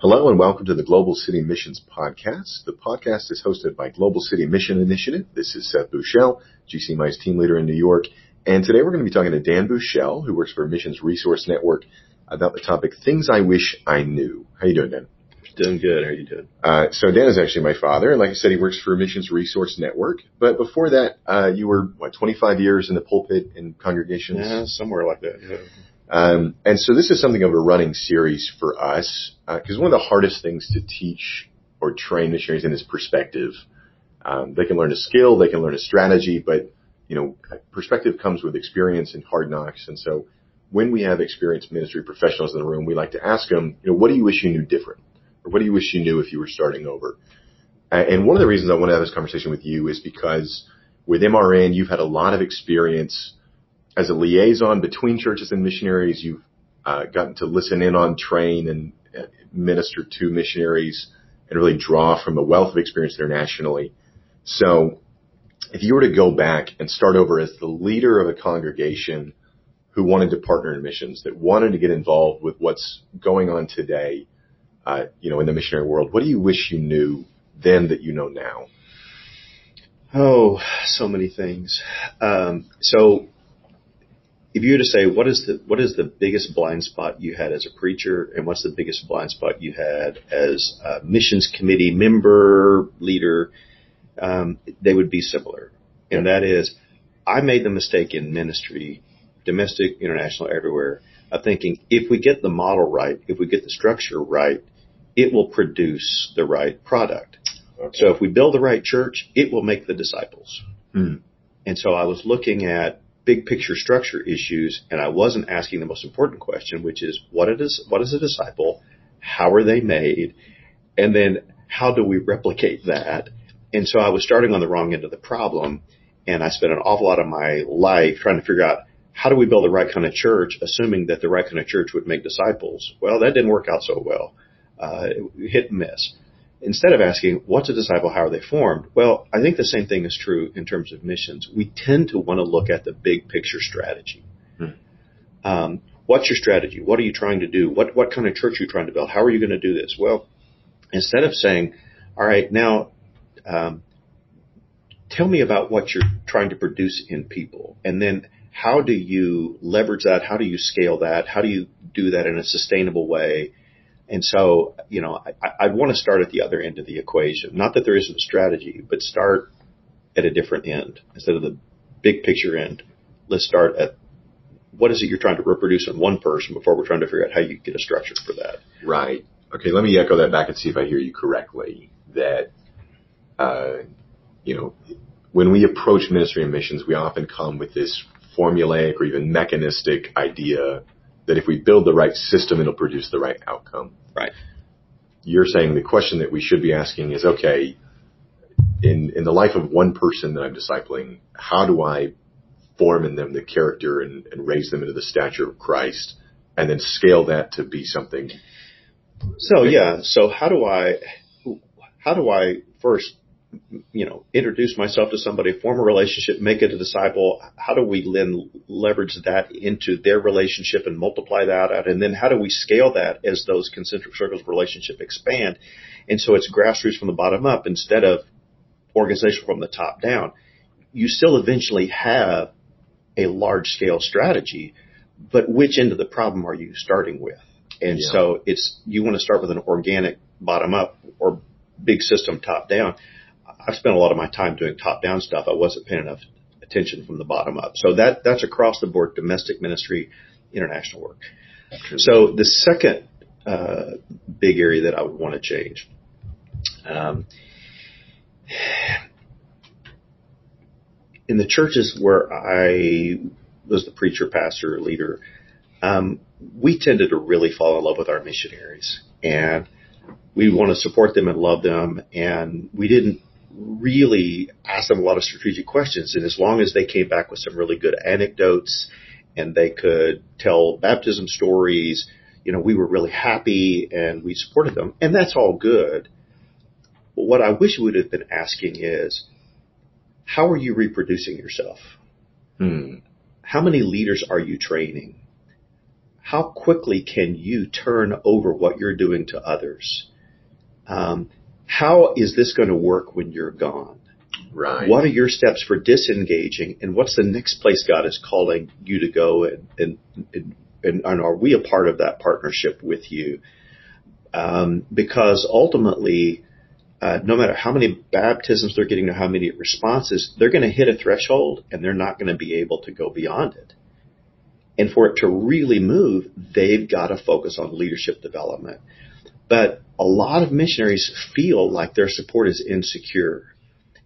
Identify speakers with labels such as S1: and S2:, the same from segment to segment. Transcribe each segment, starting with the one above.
S1: Hello and welcome to the Global City Missions Podcast. The podcast is hosted by Global City Mission Initiative. This is Seth Bouchelle, GCMI's team leader in New York. And today we're going to be talking to Dan Bouchelle, who works for Missions Resource Network, about the topic Things I Wish I Knew. How you doing, Dan?
S2: Doing good. How are you doing?
S1: Uh, so Dan is actually my father, and like I said, he works for Missions Resource Network. But before that, uh, you were what 25 years in the pulpit in congregations,
S2: Yeah, somewhere like that. Yeah.
S1: Um, and so this is something of a running series for us because one of the hardest things to teach or train missionaries in is perspective. Um, they can learn a skill, they can learn a strategy, but you know, perspective comes with experience and hard knocks. And so when we have experienced ministry professionals in the room, we like to ask them, you know, what do you wish you knew different? Or what do you wish you knew if you were starting over? Uh, And one of the reasons I want to have this conversation with you is because with MRN, you've had a lot of experience as a liaison between churches and missionaries. You've uh, gotten to listen in on, train, and uh, minister to missionaries and really draw from a wealth of experience internationally. So if you were to go back and start over as the leader of a congregation who wanted to partner in missions, that wanted to get involved with what's going on today, uh, you know, in the missionary world, what do you wish you knew then that you know now?
S2: Oh, so many things. Um, so, if you were to say what is the what is the biggest blind spot you had as a preacher, and what's the biggest blind spot you had as a missions committee member, leader, um, they would be similar, and that is, I made the mistake in ministry, domestic, international, everywhere, of thinking if we get the model right, if we get the structure right, it will produce the right product. So if we build the right church, it will make the disciples.
S1: Hmm.
S2: And so I was looking at big picture structure issues and I wasn't asking the most important question, which is what is, what is a disciple? How are they made? And then how do we replicate that? And so I was starting on the wrong end of the problem and I spent an awful lot of my life trying to figure out how do we build the right kind of church, assuming that the right kind of church would make disciples? Well, that didn't work out so well. Uh, hit and miss instead of asking, what's a disciple? How are they formed? Well, I think the same thing is true in terms of missions. We tend to want to look at the big picture strategy.
S1: Hmm.
S2: Um, what's your strategy? What are you trying to do? What, what kind of church are you trying to build? How are you going to do this? Well, instead of saying, all right, now, um, tell me about what you're trying to produce in people. And then how do you leverage that? How do you scale that? How do you do that in a sustainable way? And so, you know, I, I want to start at the other end of the equation. Not that there isn't a strategy, but start at a different end instead of the big picture end. Let's start at what is it you're trying to reproduce in one person before we're trying to figure out how you get a structure for that.
S1: Right. Okay, let me echo that back and see if I hear you correctly. That, uh, you know, when we approach ministry and missions, we often come with this formulaic or even mechanistic idea that if we build the right system, it'll produce the right outcome.
S2: Right.
S1: You're saying the question that we should be asking is, okay, in, in the life of one person that I'm discipling, how do I form in them the character and, and raise them into the stature of Christ and then scale that to be something
S2: So yeah, so how do I, how do I first, you know, introduce myself to somebody, form a relationship, make it a disciple? How do we then leverage that into their relationship and multiply that out? And then how do we scale that as those concentric circles of relationship expand? And so it's grassroots from the bottom up instead of organization from the top down. You still eventually have a large scale strategy, but which end of the problem are you starting with? And
S1: Yeah.
S2: so it's, you want to start with an organic bottom up or big system top down. I've spent a lot of my time doing top down stuff. I wasn't paying enough attention from the bottom up. So that, that's across the board, domestic ministry, international work. So the second, uh, big area that I would want to change, um, in the churches where I was the preacher, pastor, leader, um, we tended to really fall in love with our missionaries and we want to support them and love them. And we didn't really ask them a lot of strategic questions. And as long as they came back with some really good anecdotes and they could tell baptism stories, you know, we were really happy and we supported them. And that's all good. But what I wish we would have been asking is, how are you reproducing yourself?
S1: Hmm.
S2: How many leaders are you training? how quickly can you turn over what you're doing to others? Um, how is this going to work when you're gone?
S1: Right.
S2: What are your steps for disengaging, and what's the next place God is calling you to go, and and and, and are we a part of that partnership with you? Um, because ultimately, uh, no matter how many baptisms they're getting or how many responses, they're going to hit a threshold, and they're not going to be able to go beyond it. And for it to really move, they've got to focus on leadership development. But a lot of missionaries feel like their support is insecure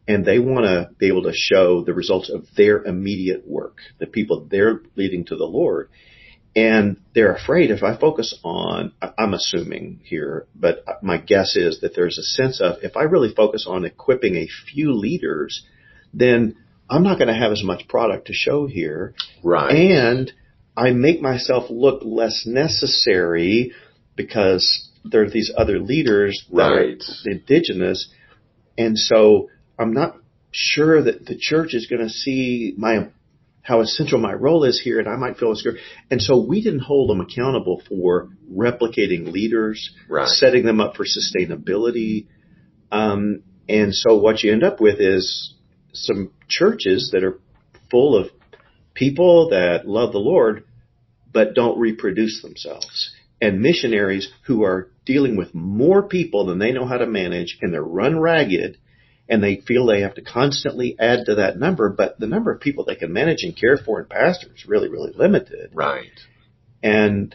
S2: and they want to be able to show the results of their immediate work, the people they're leading to the Lord. And they're afraid if I focus on, I'm assuming here, but my guess is that there's a sense of if I really focus on equipping a few leaders, then I'm not going to have as much product to show here.
S1: Right.
S2: And I make myself look less necessary because there are these other leaders that
S1: Right.
S2: are indigenous. And so I'm not sure that the church is going to see my how essential my role is here, and I might feel insecure. And so we didn't hold them accountable for replicating leaders,
S1: Right.
S2: setting them up for sustainability. Um, and so what you end up with is some churches that are full of people that love the Lord, but don't reproduce themselves. And missionaries who are dealing with more people than they know how to manage and they're run ragged and they feel they have to constantly add to that number, but the number of people they can manage and care for and pastor is really, really limited.
S1: Right.
S2: And,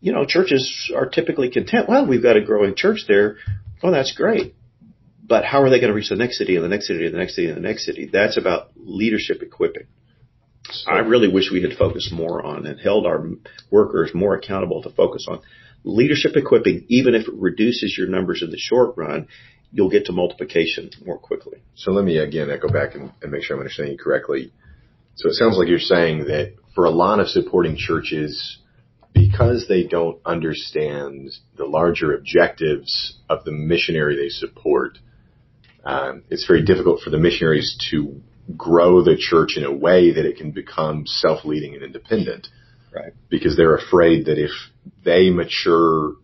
S2: you know, churches are typically content. Well, we've got a growing church there. Well, that's great. But how are they going to reach the next city and the next city and the next city and the next city? That's about leadership equipping.
S1: So,
S2: I really wish we had focused more on and held our workers more accountable to focus on leadership equipping, even if it reduces your numbers in the short run, you'll get to multiplication more quickly.
S1: so let me again echo back and, and make sure I'm understanding you correctly. So it sounds like you're saying that for a lot of supporting churches, because they don't understand the larger objectives of the missionary they support, um, it's very difficult for the missionaries to grow the church in a way that it can become self-leading and independent.
S2: Right.
S1: Because they're afraid that if they mature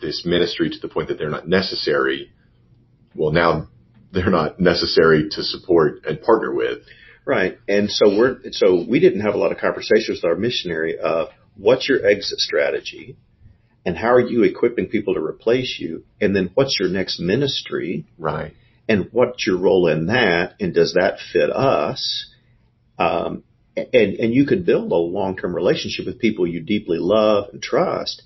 S1: this ministry to the point that they're not necessary, well, now they're not necessary to support and partner with.
S2: Right. And so we're, so we didn't have a lot of conversations with our missionary of what's your exit strategy and how are you equipping people to replace you? And then what's your next ministry?
S1: Right.
S2: and what's your role in that, and does that fit us? Um, and and you could build a long term relationship with people you deeply love and trust,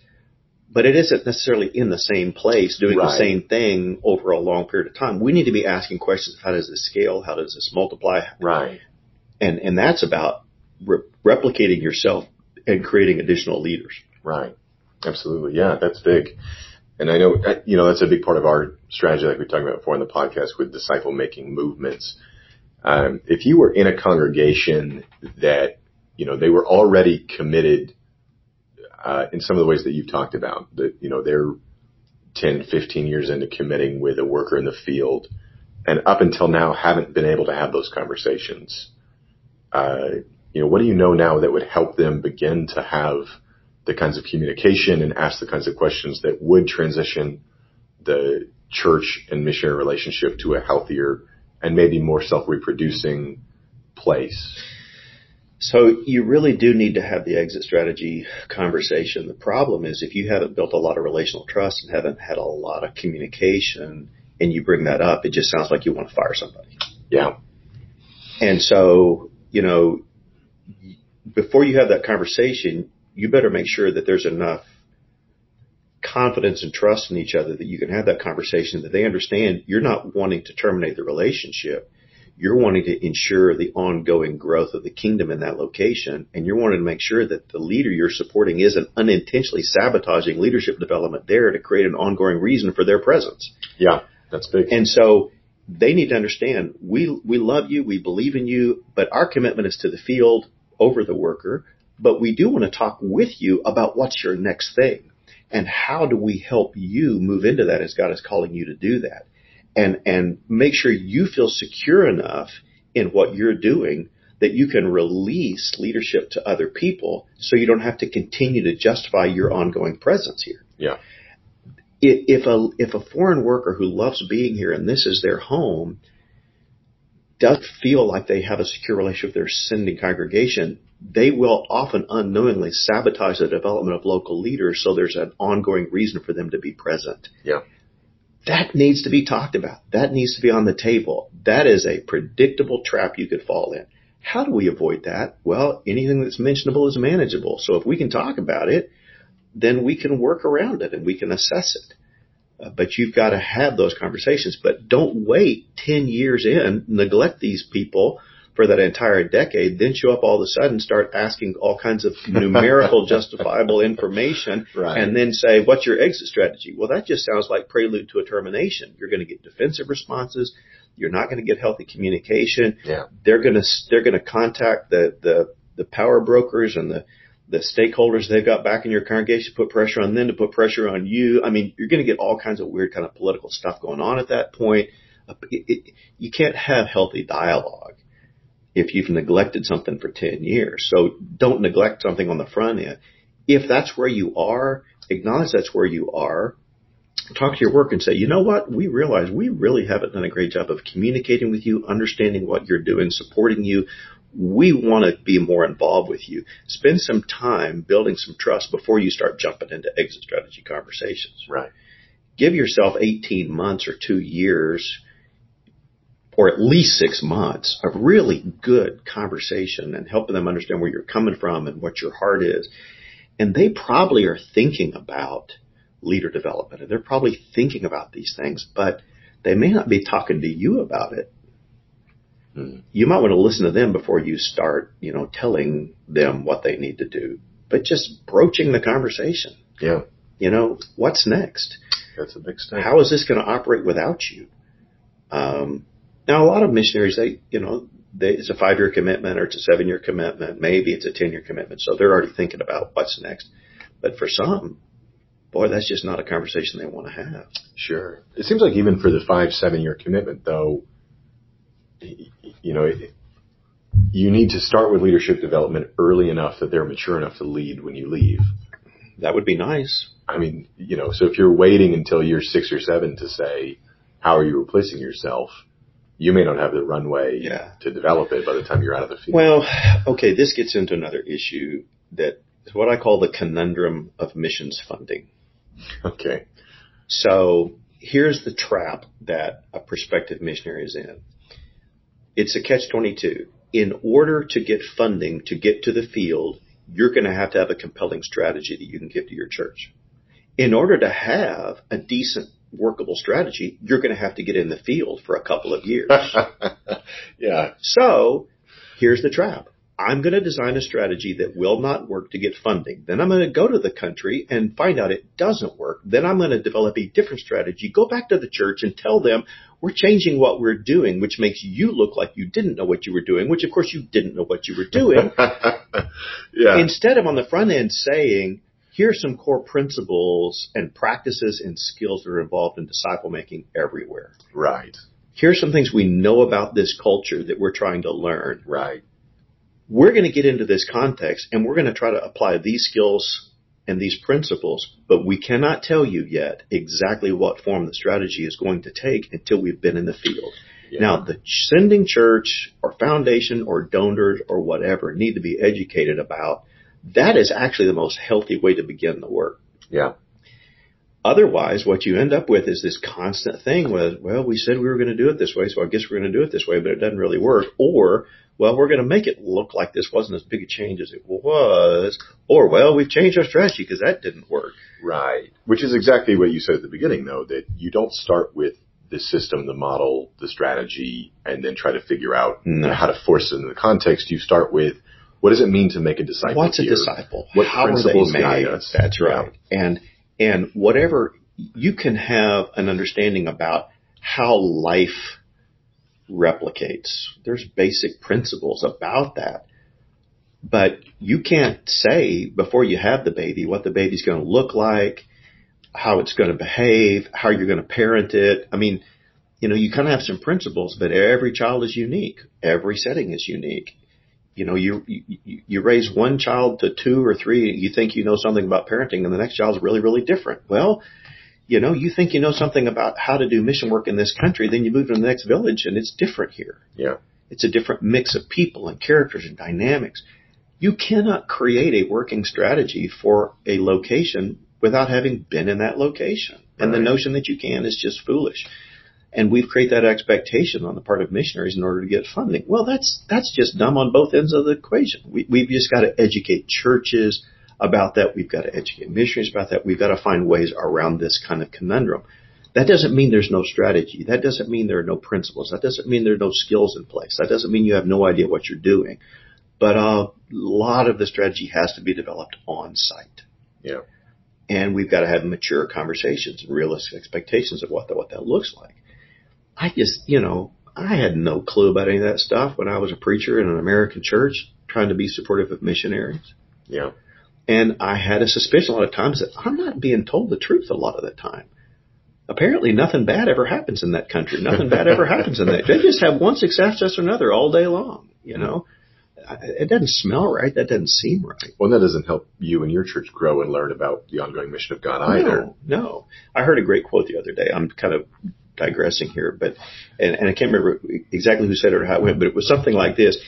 S2: but it isn't necessarily in the same place doing the same thing over a long period of time. We need to be asking questions: of How does this scale? How does this multiply?
S1: Right.
S2: And and that's about re- replicating yourself and creating additional leaders.
S1: Right. Absolutely. Yeah, that's big. And I know, uh, you know, that's a big part of our strategy, like we talked about before in the podcast with disciple making movements. Um, if you were in a congregation that, you know, they were already committed, uh, in some of the ways that you've talked about, that, you know, they're 10, 15 years into committing with a worker in the field and up until now haven't been able to have those conversations. Uh, you know, what do you know now that would help them begin to have the kinds of communication and ask the kinds of questions that would transition the church and missionary relationship to a healthier and maybe more self-reproducing place.
S2: So you really do need to have the exit strategy conversation. The problem is if you haven't built a lot of relational trust and haven't had a lot of communication and you bring that up, it just sounds like you want to fire somebody.
S1: Yeah.
S2: And so, you know, before you have that conversation, you better make sure that there's enough confidence and trust in each other that you can have that conversation that they understand you're not wanting to terminate the relationship. You're wanting to ensure the ongoing growth of the kingdom in that location, and you're wanting to make sure that the leader you're supporting isn't unintentionally sabotaging leadership development there to create an ongoing reason for their presence.
S1: Yeah. That's big.
S2: And so they need to understand we we love you, we believe in you, but our commitment is to the field over the worker. But we do want to talk with you about what's your next thing and how do we help you move into that as God is calling you to do that. And and make sure you feel secure enough in what you're doing that you can release leadership to other people so you don't have to continue to justify your ongoing presence here.
S1: Yeah.
S2: If a, if a foreign worker who loves being here and this is their home does feel like they have a secure relationship with their sending congregation, they will often unknowingly sabotage the development of local leaders so there's an ongoing reason for them to be present.
S1: Yeah.
S2: That needs to be talked about. That needs to be on the table. That is a predictable trap you could fall in. How do we avoid that? Well, anything that's mentionable is manageable. So if we can talk about it, then we can work around it and we can assess it. Uh, but you've got to have those conversations. But don't wait 10 years in, neglect these people for that entire decade, then show up all of a sudden, start asking all kinds of numerical justifiable information,
S1: Right.
S2: and then say, what's your exit strategy? Well, that just sounds like prelude to a termination. You're going to get defensive responses. You're not going to get healthy communication.
S1: Yeah.
S2: They're going to, they're going to contact the, the, the power brokers and the, the stakeholders they've got back in your congregation, put pressure on them to put pressure on you. I mean, you're going to get all kinds of weird kind of political stuff going on at that point. It, it, you can't have healthy dialogue if you've neglected something for 10 years. So don't neglect something on the front end. If that's where you are, acknowledge that's where you are. Talk to your work and say, you know what? We realize we really haven't done a great job of communicating with you, understanding what you're doing, supporting you. We want to be more involved with you. Spend some time building some trust before you start jumping into exit strategy conversations
S1: Right.
S2: give yourself 18 months or two years or at least six months of really good conversation and helping them understand where you're coming from and what your heart is. And they probably are thinking about leader development and they're probably thinking about these things, but they may not be talking to you about it. You might want to listen to them before you start, you know, telling them what they need to do, but just broaching the conversation.
S1: Yeah.
S2: You know, what's next?
S1: That's a big step.
S2: How is this going to operate without you? Um, now, a lot of missionaries, they, you know, they, it's a five year commitment or it's a seven year commitment. Maybe it's a 10 year commitment. So they're already thinking about what's next. But for some, boy, that's just not a conversation they want to have.
S1: Sure. It seems like even for the five, seven year commitment, though, you know, it- you need to start with leadership development early enough that they're mature enough to lead when you leave.
S2: That would be nice.
S1: I mean, you know, so if you're waiting until you're six or seven to say, how are you replacing yourself? You may not have the runway
S2: Yeah.
S1: to develop it by the time you're out of the field.
S2: Well, okay, this gets into another issue that is what I call the conundrum of missions funding.
S1: okay.
S2: So here's the trap that a prospective missionary is in. It's a catch 22. In order to get funding to get to the field, you're going to have to have a compelling strategy that you can give to your church. In order to have a decent workable strategy, you're going to have to get in the field for a couple of years.
S1: yeah.
S2: So here's the trap. I'm going to design a strategy that will not work to get funding. Then I'm going to go to the country and find out it doesn't work. Then I'm going to develop a different strategy, go back to the church and tell them we're changing what we're doing, which makes you look like you didn't know what you were doing, which of course you didn't know what you were doing.
S1: yeah.
S2: Instead of on the front end saying, here are some core principles and practices and skills that are involved in disciple making everywhere.
S1: right.
S2: Here's some things we know about this culture that we're trying to learn.
S1: Right.
S2: We're going to get into this context and we're going to try to apply these skills and these principles, but we cannot tell you yet exactly what form the strategy is going to take until we've been in the field.
S1: Yeah.
S2: Now, the sending church or foundation or donors or whatever need to be educated about. That is actually the most healthy way to begin the work.
S1: Yeah.
S2: Otherwise, what you end up with is this constant thing with, well, we said we were going to do it this way, so I guess we're going to do it this way, but it doesn't really work. Or, well, we're going to make it look like this wasn't as big a change as it was. Or, well, we've changed our strategy because that didn't work.
S1: Right. Which is exactly what you said at the beginning, though, that you don't start with the system, the model, the strategy, and then try to figure out
S2: No.
S1: how to force it into the context. You start with what does it mean to make a disciple?
S2: What's a disciple?
S1: What
S2: How
S1: principles guide us?
S2: That's
S1: Yeah.
S2: right. And, and whatever, you can have an understanding about how life replicates. There's basic principles about that. But you can't say before you have the baby what the baby's going to look like, how it's going to behave, how you're going to parent it. I mean, you know, you kind of have some principles, but every child is unique. Every setting is unique. You know, you, you, you raise one child to two or three, you think you know something about parenting and the next child's really, really different. Well, you know, you think you know something about how to do mission work in this country, then you move to the next village and it's different here.
S1: Yeah.
S2: It's a different mix of people and characters and dynamics. You cannot create a working strategy for a location without having been in that location. And the notion that you can is just foolish. And we've created that expectation on the part of missionaries in order to get funding. Well, that's, that's just dumb on both ends of the equation. We, we've just got to educate churches about that. We've got to educate missionaries about that. We've got to find ways around this kind of conundrum. That doesn't mean there's no strategy. That doesn't mean there are no principles. That doesn't mean there are no skills in place. That doesn't mean you have no idea what you're doing. But a lot of the strategy has to be developed on site.
S1: Yeah.
S2: And we've got to have mature conversations and realistic expectations of what that, what that looks like. I just, you know, I had no clue about any of that stuff when I was a preacher in an American church trying to be supportive of missionaries.
S1: Yeah.
S2: And I had a suspicion a lot of times that I'm not being told the truth a lot of the time. Apparently nothing bad ever happens in that country. Nothing bad ever happens in that. They just have one success after another all day long, you know. It doesn't smell right. That doesn't seem right.
S1: Well, that doesn't help you and your church grow and learn about the ongoing mission of God either.
S2: No, no. I heard a great quote the other day. I'm kind of digressing here, but and, and I can't remember exactly who said it or how it went, but it was something like this.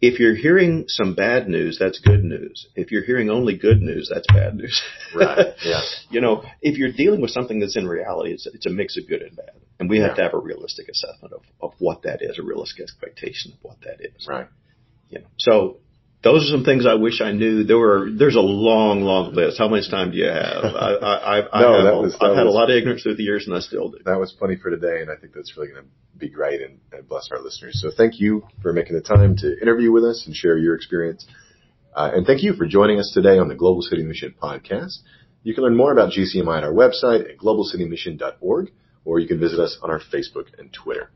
S2: If you're hearing some bad news, that's good news. If you're hearing only good news, that's bad news.
S1: Right. Yeah.
S2: you know, if you're dealing with something that's in reality, it's, it's a mix of good and bad. And we have yeah. to have a realistic assessment of, of what that is, a realistic expectation of what that is.
S1: Right.
S2: You know, so those are some things I wish I knew. There were there's a long, long list. How much time do you have? I, I, I,
S1: no,
S2: have,
S1: that was,
S2: I've had
S1: was,
S2: a lot of ignorance through the years, and I still do.
S1: That was plenty for today, and I think that's really going to be great and, and, bless our listeners. So thank you for making the time to interview with us and share your experience. Uh, and thank you for joining us today on the Global City Mission podcast. You can learn more about GCMI at our website at globalcitymission.org, or you can visit us on our Facebook and Twitter.